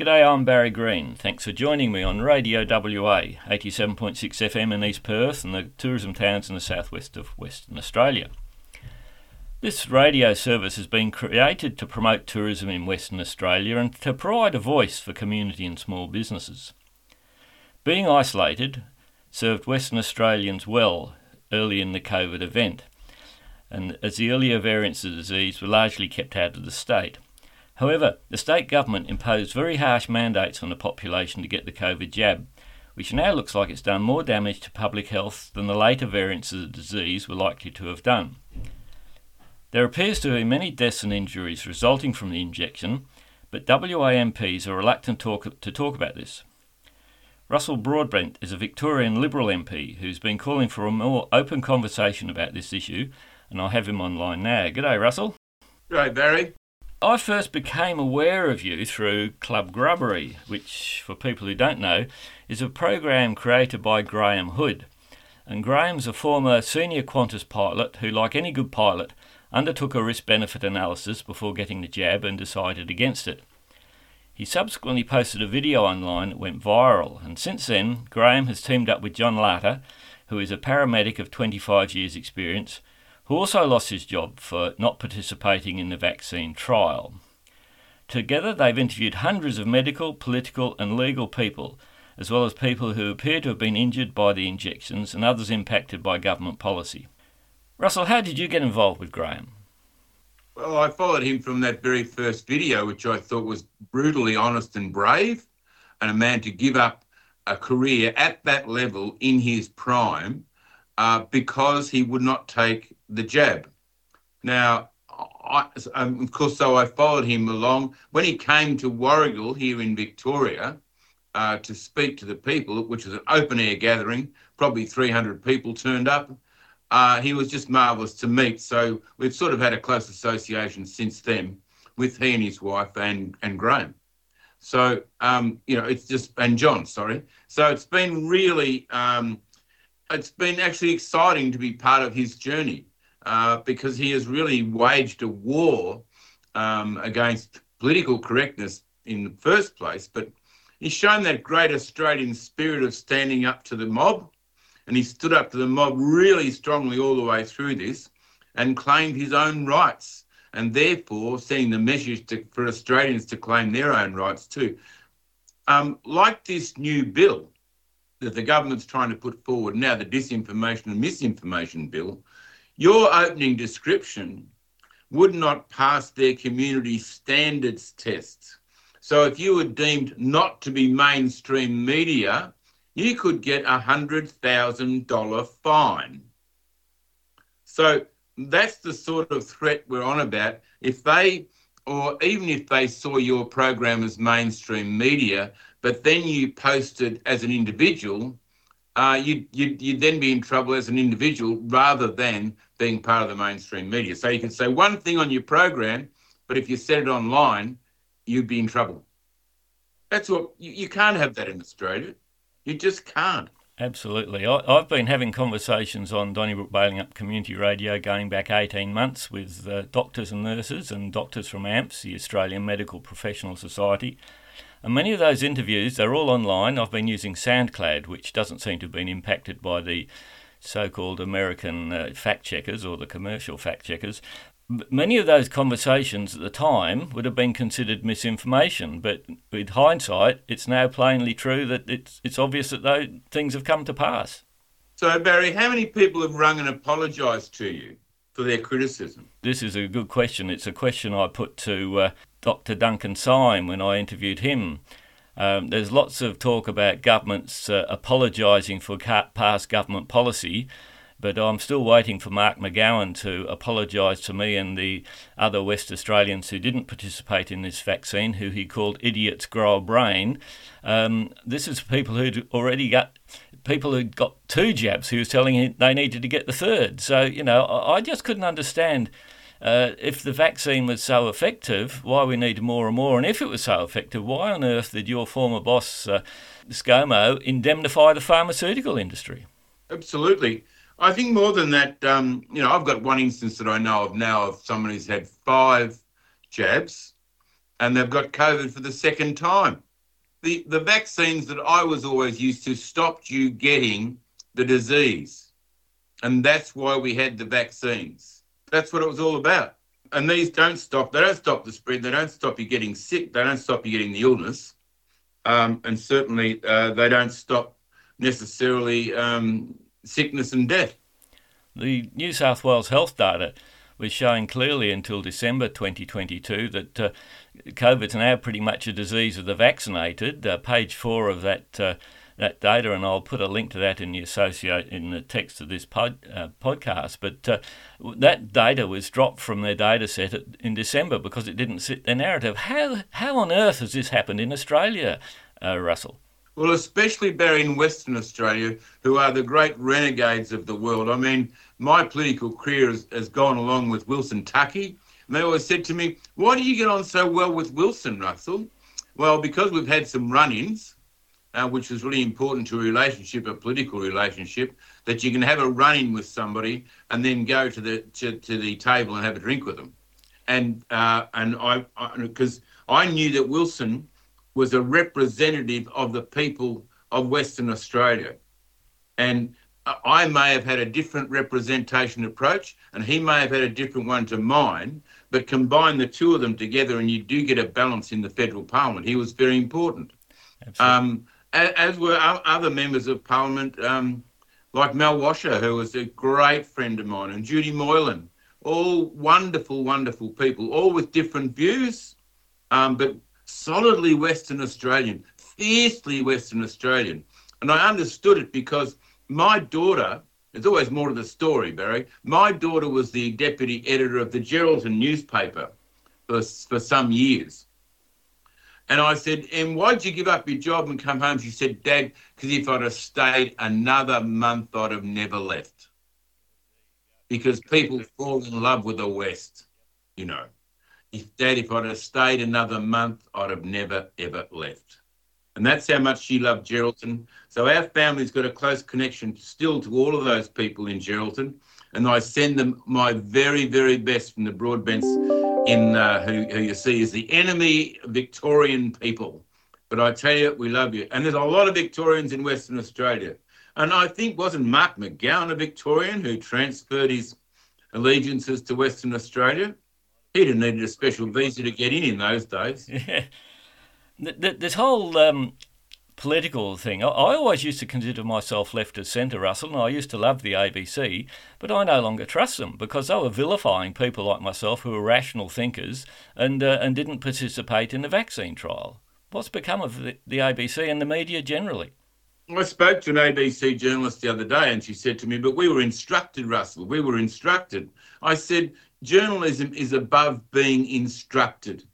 G'day, I'm Barry Green. Thanks for joining me on Radio WA, 87.6 FM in East Perth and the tourism towns in the southwest of Western Australia. This radio service has been created to promote tourism in Western Australia and to provide a voice for community and small businesses. Being isolated served Western Australians well early in the COVID event, and as the earlier variants of the disease were largely kept out of the state. However, the state government imposed very harsh mandates on the population to get the COVID jab, which now looks like it's done more damage to public health than the later variants of the disease were likely to have done. There appears to be many deaths and injuries resulting from the injection, but WA MPs are reluctant talk, to talk about this. Russell Broadbent is a Victorian Liberal MP who's been calling for a more open conversation about this issue, and I have him online now. G'day, Russell. G'day, Barry. I first became aware of you through Club Grubbery, which, for people who don't know, is a program created by Graham Hood. And Graham's a former senior Qantas pilot who, like any good pilot, undertook a risk benefit analysis before getting the jab and decided against it. He subsequently posted a video online that went viral, and since then, Graham has teamed up with John Larter, who is a paramedic of 25 years' experience, who also lost his job for not participating in the vaccine trial. Together, they've interviewed hundreds of medical, political, and legal people, as well as people who appear to have been injured by the injections and others impacted by government policy. Russell, how did you get involved with Graham? Well, I followed him from that very first video, which I thought was brutally honest and brave, and a man to give up a career at that level in his prime uh, because he would not take the jab. Now, I, um, of course, so I followed him along. When he came to Warragul here in Victoria uh, to speak to the people, which was an open air gathering, probably 300 people turned up, uh, he was just marvellous to meet. So we've sort of had a close association since then with he and his wife and, and Graham. So, um, you know, it's just, and John, sorry. So it's been really, um, it's been actually exciting to be part of his journey uh, because he has really waged a war um, against political correctness in the first place, but he's shown that great Australian spirit of standing up to the mob, and he stood up to the mob really strongly all the way through this and claimed his own rights, and therefore sending the message to, for Australians to claim their own rights too. Um, like this new bill, that the government's trying to put forward now, the disinformation and misinformation bill, your opening description would not pass their community standards tests. So if you were deemed not to be mainstream media, you could get a $100,000 fine. So that's the sort of threat we're on about. If they, or even if they saw your program as mainstream media, but then you posted as an individual, uh, you'd, you'd, you'd then be in trouble as an individual rather than being part of the mainstream media. So you can say one thing on your program, but if you said it online, you'd be in trouble. That's what you, you can't have that in Australia. You just can't. Absolutely. I, have been having conversations on Donnybrook Balingup Community Radio going back 18 months with uh, doctors and nurses and doctors from AMPS, the Australian Medical Professional Society, and many of those interviews, they're all online. I've been using SoundCloud, which doesn't seem to have been impacted by the so called American uh, fact checkers or the commercial fact checkers. Many of those conversations at the time would have been considered misinformation, but with hindsight, it's now plainly true that it's, it's obvious that those things have come to pass. So, Barry, how many people have rung and apologised to you for their criticism? This is a good question. It's a question I put to uh, Dr. Duncan Syme when I interviewed him. Um, there's lots of talk about governments uh, apologising for past government policy, but I'm still waiting for Mark McGowan to apologise to me and the other West Australians who didn't participate in this vaccine, who he called idiots grow a brain. Um, this is people who'd already got people who'd got two jabs who was telling them they needed to get the third. So, you know, I just couldn't understand uh, if the vaccine was so effective, why we need more and more? And if it was so effective, why on earth did your former boss, uh, ScoMo, indemnify the pharmaceutical industry? Absolutely. I think more than that, um, you know, I've got one instance that I know of now of someone who's had five jabs and they've got COVID for the second time. the, the vaccines that I was always used to stopped you getting the disease. And that's why we had the vaccines. That's what it was all about. And these don't stop, they don't stop the spread, they don't stop you getting sick, they don't stop you getting the illness. Um, and certainly uh, they don't stop necessarily um, sickness and death. The New South Wales health data was showing clearly until December 2022 that uh, COVID's now pretty much a disease of the vaccinated. Uh, page four of that uh, that data, and I'll put a link to that in the associate in the text of this pod, uh, podcast. But uh, that data was dropped from their data set in December because it didn't fit their narrative. How how on earth has this happened in Australia, uh, Russell? Well, especially Barry in Western Australia, who are the great renegades of the world. I mean, my political career has, has gone along with Wilson Tuckey. And they always said to me, Why do you get on so well with Wilson, Russell? Well, because we've had some run ins, uh, which is really important to a relationship, a political relationship, that you can have a run in with somebody and then go to the to, to the table and have a drink with them. And uh, and I because I, I knew that Wilson was a representative of the people of Western Australia. And I may have had a different representation approach, and he may have had a different one to mine, but combine the two of them together, and you do get a balance in the federal parliament. He was very important. Um, as were other members of parliament, um, like Mal Washer, who was a great friend of mine, and Judi Moylan, all wonderful, wonderful people, all with different views, um, but solidly Western Australian, fiercely Western Australian. And I understood it because my daughter, there's always more to the story, Barry. My daughter was the deputy editor of the Geraldton newspaper for, for some years. And I said, and why'd you give up your job and come home? She said, Dad, because if I'd have stayed another month, I'd have never left. Because people fall in love with the West, you know if Dad, if I'd have stayed another month, I'd have never, ever left. And that's how much she loved Geraldton. So our family's got a close connection still to all of those people in Geraldton. And I send them my very, very best from the Broadbents in uh, who, who you see is the enemy Victorian people. But I tell you, we love you. And there's a lot of Victorians in Western Australia. And I think wasn't Mark McGowan a Victorian who transferred his allegiances to Western Australia? He'd have needed a special visa to get in in those days. Yeah. This whole um, political thing, I, always used to consider myself left of centre, Russell, and I used to love the ABC, but I no longer trust them because they were vilifying people like myself who were rational thinkers and, uh, and didn't participate in the vaccine trial. What's become of the, the ABC and the media generally? I spoke to an ABC journalist the other day and she said to me, But we were instructed, Russell, we were instructed. I said, journalism is above being instructed.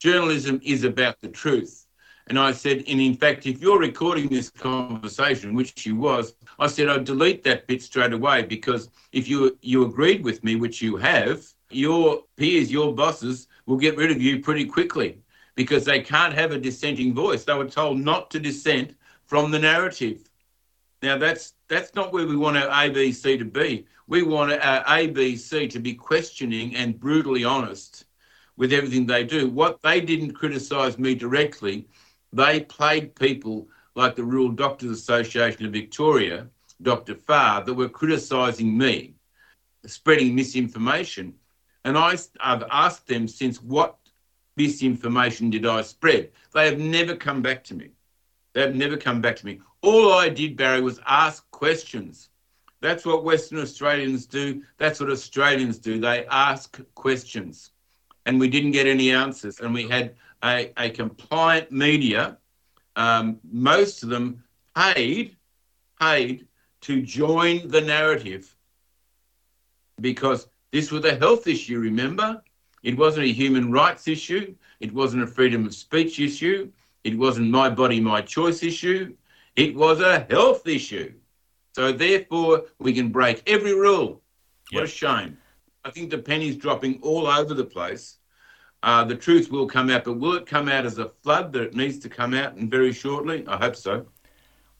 Journalism is about the truth. And I said, and in fact, if you're recording this conversation, which she was, I said I'd delete that bit straight away because if you you agreed with me, which you have, your peers, your bosses will get rid of you pretty quickly because they can't have a dissenting voice. They were told not to dissent from the narrative. Now that's that's not where we want our ABC to be. We want our ABC to be questioning and brutally honest with everything they do. What they didn't criticise me directly, they played people like the Rural Doctors Association of Victoria, Dr. Farr, that were criticising me, spreading misinformation. And I, I've asked them since what misinformation did I spread? They have never come back to me. They have never come back to me. All I did, Barry, was ask questions. That's what Western Australians do. That's what Australians do. They ask questions. And we didn't get any answers. And we had a, a compliant media, um, most of them paid, paid to join the narrative because this was a health issue, remember? It wasn't a human rights issue. It wasn't a freedom of speech issue. It wasn't my body, my choice issue. It was a health issue. So therefore, we can break every rule. What yep. a shame. I think the penny's dropping all over the place. Uh, the truth will come out, but will it come out as a flood that it needs to come out and very shortly? I hope so.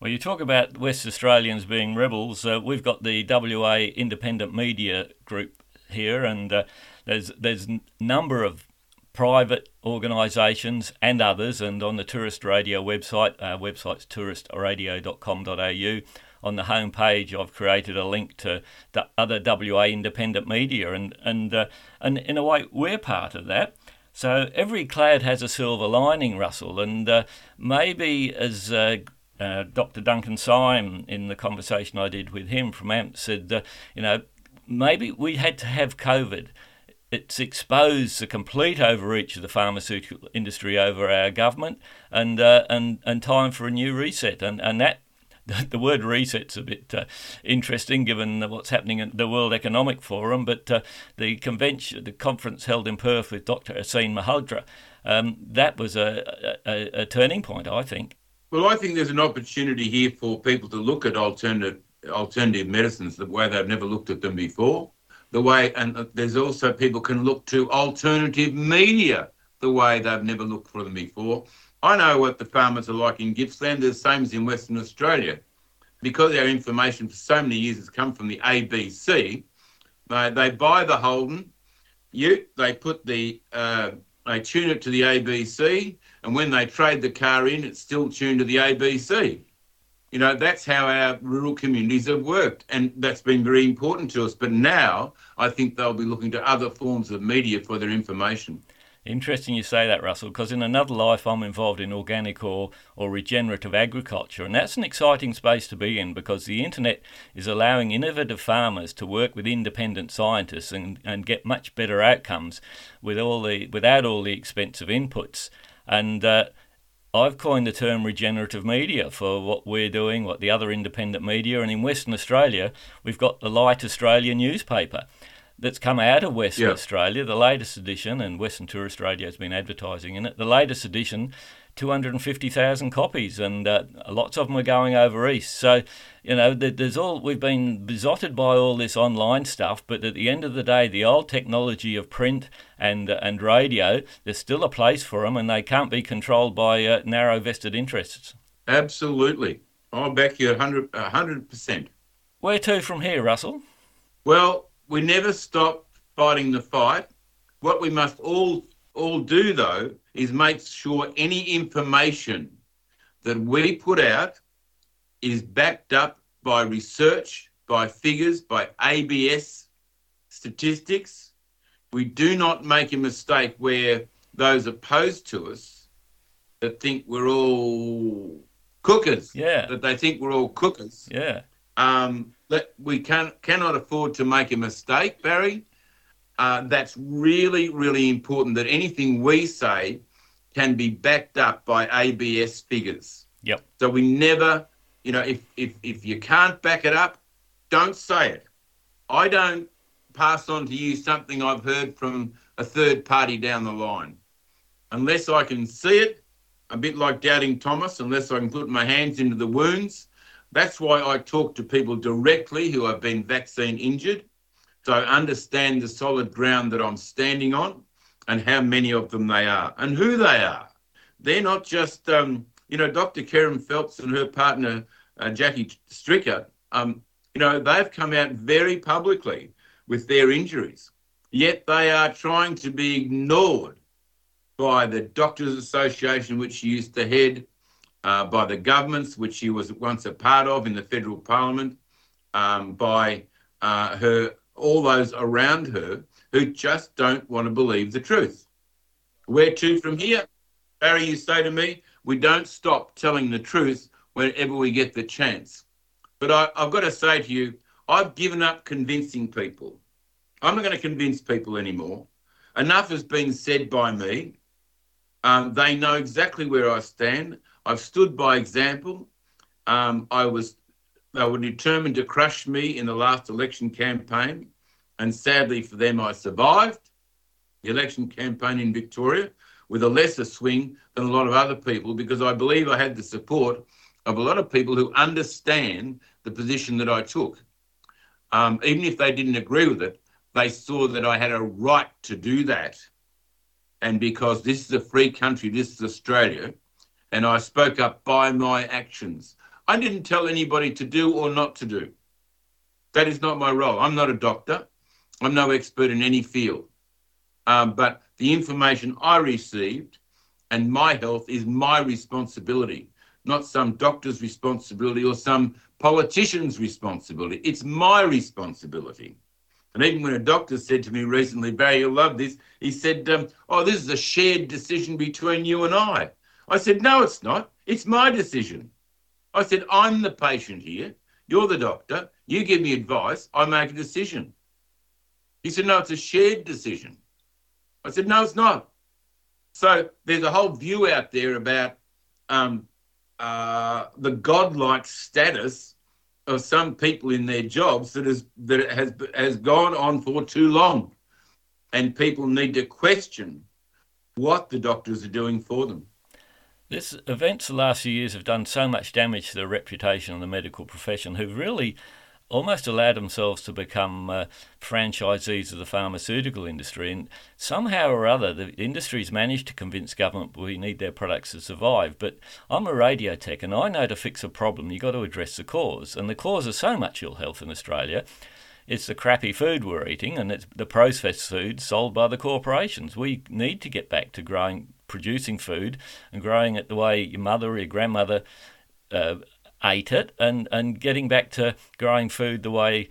Well, you talk about West Australians being rebels. Uh, we've got the WA Independent Media Group here, and uh, there's there's a number of private organisations and others. And on the Tourist Radio website, our website's touristradio.com.au, on the homepage, I've created a link to the other WA independent media, and and uh, and in a way, we're part of that. So every cloud has a silver lining, Russell, and uh, maybe as uh, uh, Dr. Duncan Syme, in the conversation I did with him from AMP, said, uh, you know, maybe we had to have COVID it's exposed the complete overreach of the pharmaceutical industry over our government, and uh, and and time for a new reset. And and that the word reset's a bit uh, interesting given what's happening at the World Economic Forum. But uh, the convention, the conference held in Perth with Dr. Aseem Malhotra, um, that was a, a, a turning point, I think. Well, I think there's an opportunity here for people to look at alternative alternative medicines the way they've never looked at them before the way, and there's also people can look to alternative media the way they've never looked for them before. I know what the farmers are like in Gippsland, they're the same as in Western Australia. Because our information for so many years has come from the ABC, they, they buy the Holden, you, they put the, uh, they tune it to the ABC, and when they trade the car in, it's still tuned to the ABC. You know, that's how our rural communities have worked, and that's been very important to us. But now I think they'll be looking to other forms of media for their information. Interesting you say that, Russell, because in another life I'm involved in organic or, or regenerative agriculture, and that's an exciting space to be in because the internet is allowing innovative farmers to work with independent scientists and, and get much better outcomes with all the without all the expensive inputs. And uh, I've coined the term regenerative media for what we're doing, what the other independent media, and in Western Australia, we've got the Light Australia newspaper that's come out of Western Australia, the latest edition, and Western Tourist Radio has been advertising in it. The latest edition 250,000 copies, and uh, lots of them are going over east. So, you know, there's all we've been besotted by all this online stuff, but at the end of the day, the old technology of print and uh, and radio, there's still a place for them, and they can't be controlled by uh, narrow vested interests. Absolutely, I'll back you 100 percent. Where to from here, Russell? Well, we never stop fighting the fight. What we must all all do though is make sure any information that we put out is backed up by research, by figures, by ABS statistics. We do not make a mistake where those opposed to us that think we're all cookers. Yeah. That they think we're all cookers. Yeah. Um, that we can cannot afford to make a mistake, Barry. Uh, that's really, really important that anything we say can be backed up by ABS figures. Yep. So we never, you know, if, if, if you can't back it up, don't say it. I don't pass on to you something I've heard from a third party down the line. Unless I can see it, a bit like doubting Thomas, unless I can put my hands into the wounds. That's why I talk to people directly who have been vaccine injured so I understand the solid ground that I'm standing on and how many of them they are and who they are. They're not just, um, you know, Dr. Kerryn Phelps and her partner, uh, Jackie Stricker, um, you know, they've come out very publicly with their injuries, yet they are trying to be ignored by the Doctors Association, which she used to head, by the governments, which she was once a part of in the federal parliament, um, by uh, her all those around her who just don't want to believe the truth. Where to from here? Barry, you say to me, we don't stop telling the truth whenever we get the chance. But I, have got to say to you, I've given up convincing people. I'm not going to convince people anymore. Enough has been said by me. Um, they know exactly where I stand. I've stood by example. Um, I was they were determined to crush me in the last election campaign. And sadly for them, I survived the election campaign in Victoria with a lesser swing than a lot of other people because I believe I had the support of a lot of people who understand the position that I took. Um, even if they didn't agree with it, they saw that I had a right to do that. And because this is a free country, this is Australia, and I spoke up by my actions. I didn't tell anybody to do or not to do. That is not my role. I'm not a doctor. I'm no expert in any field. Um, but the information I received and my health is my responsibility, not some doctor's responsibility or some politician's responsibility. It's my responsibility. And even when a doctor said to me recently, Barry, you'll love this, he said, um, Oh, this is a shared decision between you and I. I said, No, it's not. It's my decision. I said, I'm the patient here. You're the doctor. You give me advice. I make a decision. He said, No, it's a shared decision. I said, No, it's not. So there's a whole view out there about um, uh, the godlike status of some people in their jobs that is that has has gone on for too long, and people need to question what the doctors are doing for them. This events the last few years have done so much damage to the reputation of the medical profession, who've really almost allowed themselves to become uh, franchisees of the pharmaceutical industry. And somehow or other, the industry's managed to convince government we need their products to survive. But I'm a radio tech, and I know to fix a problem, you've got to address the cause. And the cause of so much ill health in Australia it's the crappy food we're eating and it's the processed food sold by the corporations. We need to get back to growing, producing food and growing it the way your mother or your grandmother uh, ate it and, and getting back to growing food the way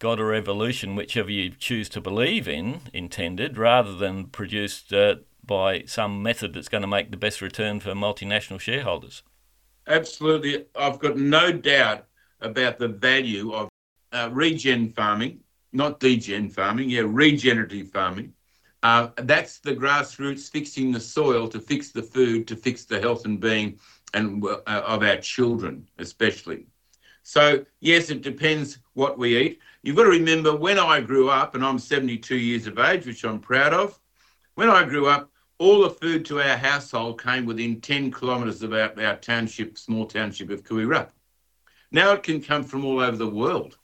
God or evolution, whichever you choose to believe in, intended, rather than produced uh, by some method that's going to make the best return for multinational shareholders. Absolutely. I've got no doubt about the value of uh, regen farming, not degen farming, yeah, regenerative farming. Uh, that's the grassroots fixing the soil to fix the food, to fix the health and being and uh, of our children, especially. So yes, it depends what we eat. You've got to remember when I grew up, and I'm 72 years of age, which I'm proud of. When I grew up, all the food to our household came within 10 kilometres of our, our township, small township of Koo-wee-rup. Now it can come from all over the world.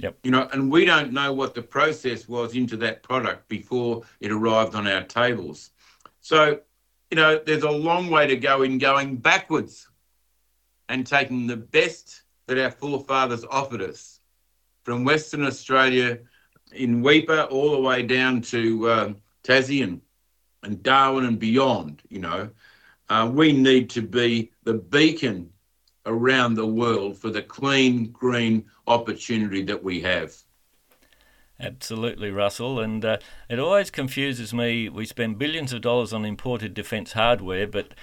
Yep. You know, and we don't know what the process was into that product before it arrived on our tables. So, you know, there's a long way to go in going backwards and taking the best that our forefathers offered us from Western Australia in Weipa all the way down to uh, Tassie and, and Darwin and beyond, you know. Uh, we need to be the beacon around the world for the clean, green opportunity that we have. Absolutely, Russell. And uh, it always confuses me. We spend billions of dollars on imported defence hardware, but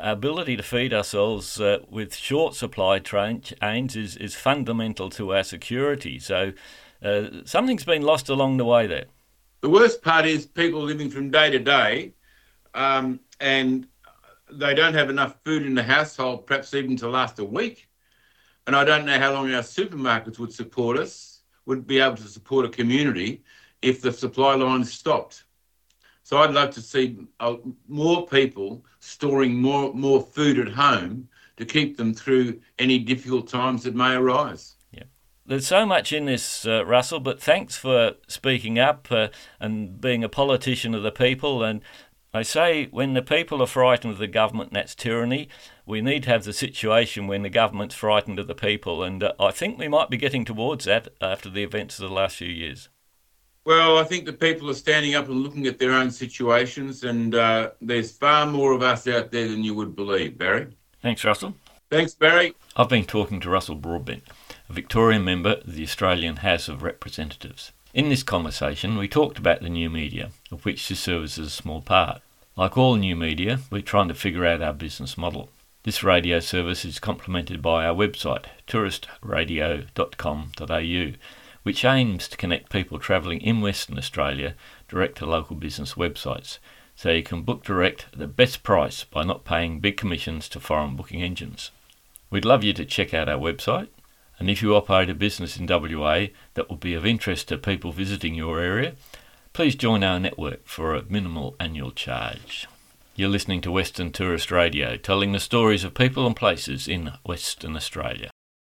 our ability to feed ourselves uh, with short supply chains is, is fundamental to our security. So uh, something's been lost along the way there. The worst part is people living from day to day um, and they don't have enough food in the household, perhaps even to last a week. And I don't know how long our supermarkets would support us, would be able to support a community if the supply lines stopped. So I'd love to see uh, more people storing more more food at home to keep them through any difficult times that may arise. Yeah, there's so much in this, uh, Russell. But thanks for speaking up uh, and being a politician of the people. And I say when the people are frightened of the government, that's tyranny. We need to have the situation when the government's frightened of the people, and uh, I think we might be getting towards that after the events of the last few years. Well, I think the people are standing up and looking at their own situations, and uh, there's far more of us out there than you would believe, Barry. Thanks, Russell. Thanks, Barry. I've been talking to Russell Broadbent, a Victorian member of the Australian House of Representatives. In this conversation, we talked about the new media, of which this service is a small part. Like all new media, we're trying to figure out our business model. This radio service is complemented by our website, touristradio.com.au, which aims to connect people travelling in Western Australia direct to local business websites, so you can book direct at the best price by not paying big commissions to foreign booking engines. We'd love you to check out our website, and if you operate a business in WA that will be of interest to people visiting your area, please join our network for a minimal annual charge. You're listening to Western Tourist Radio, telling the stories of people and places in Western Australia.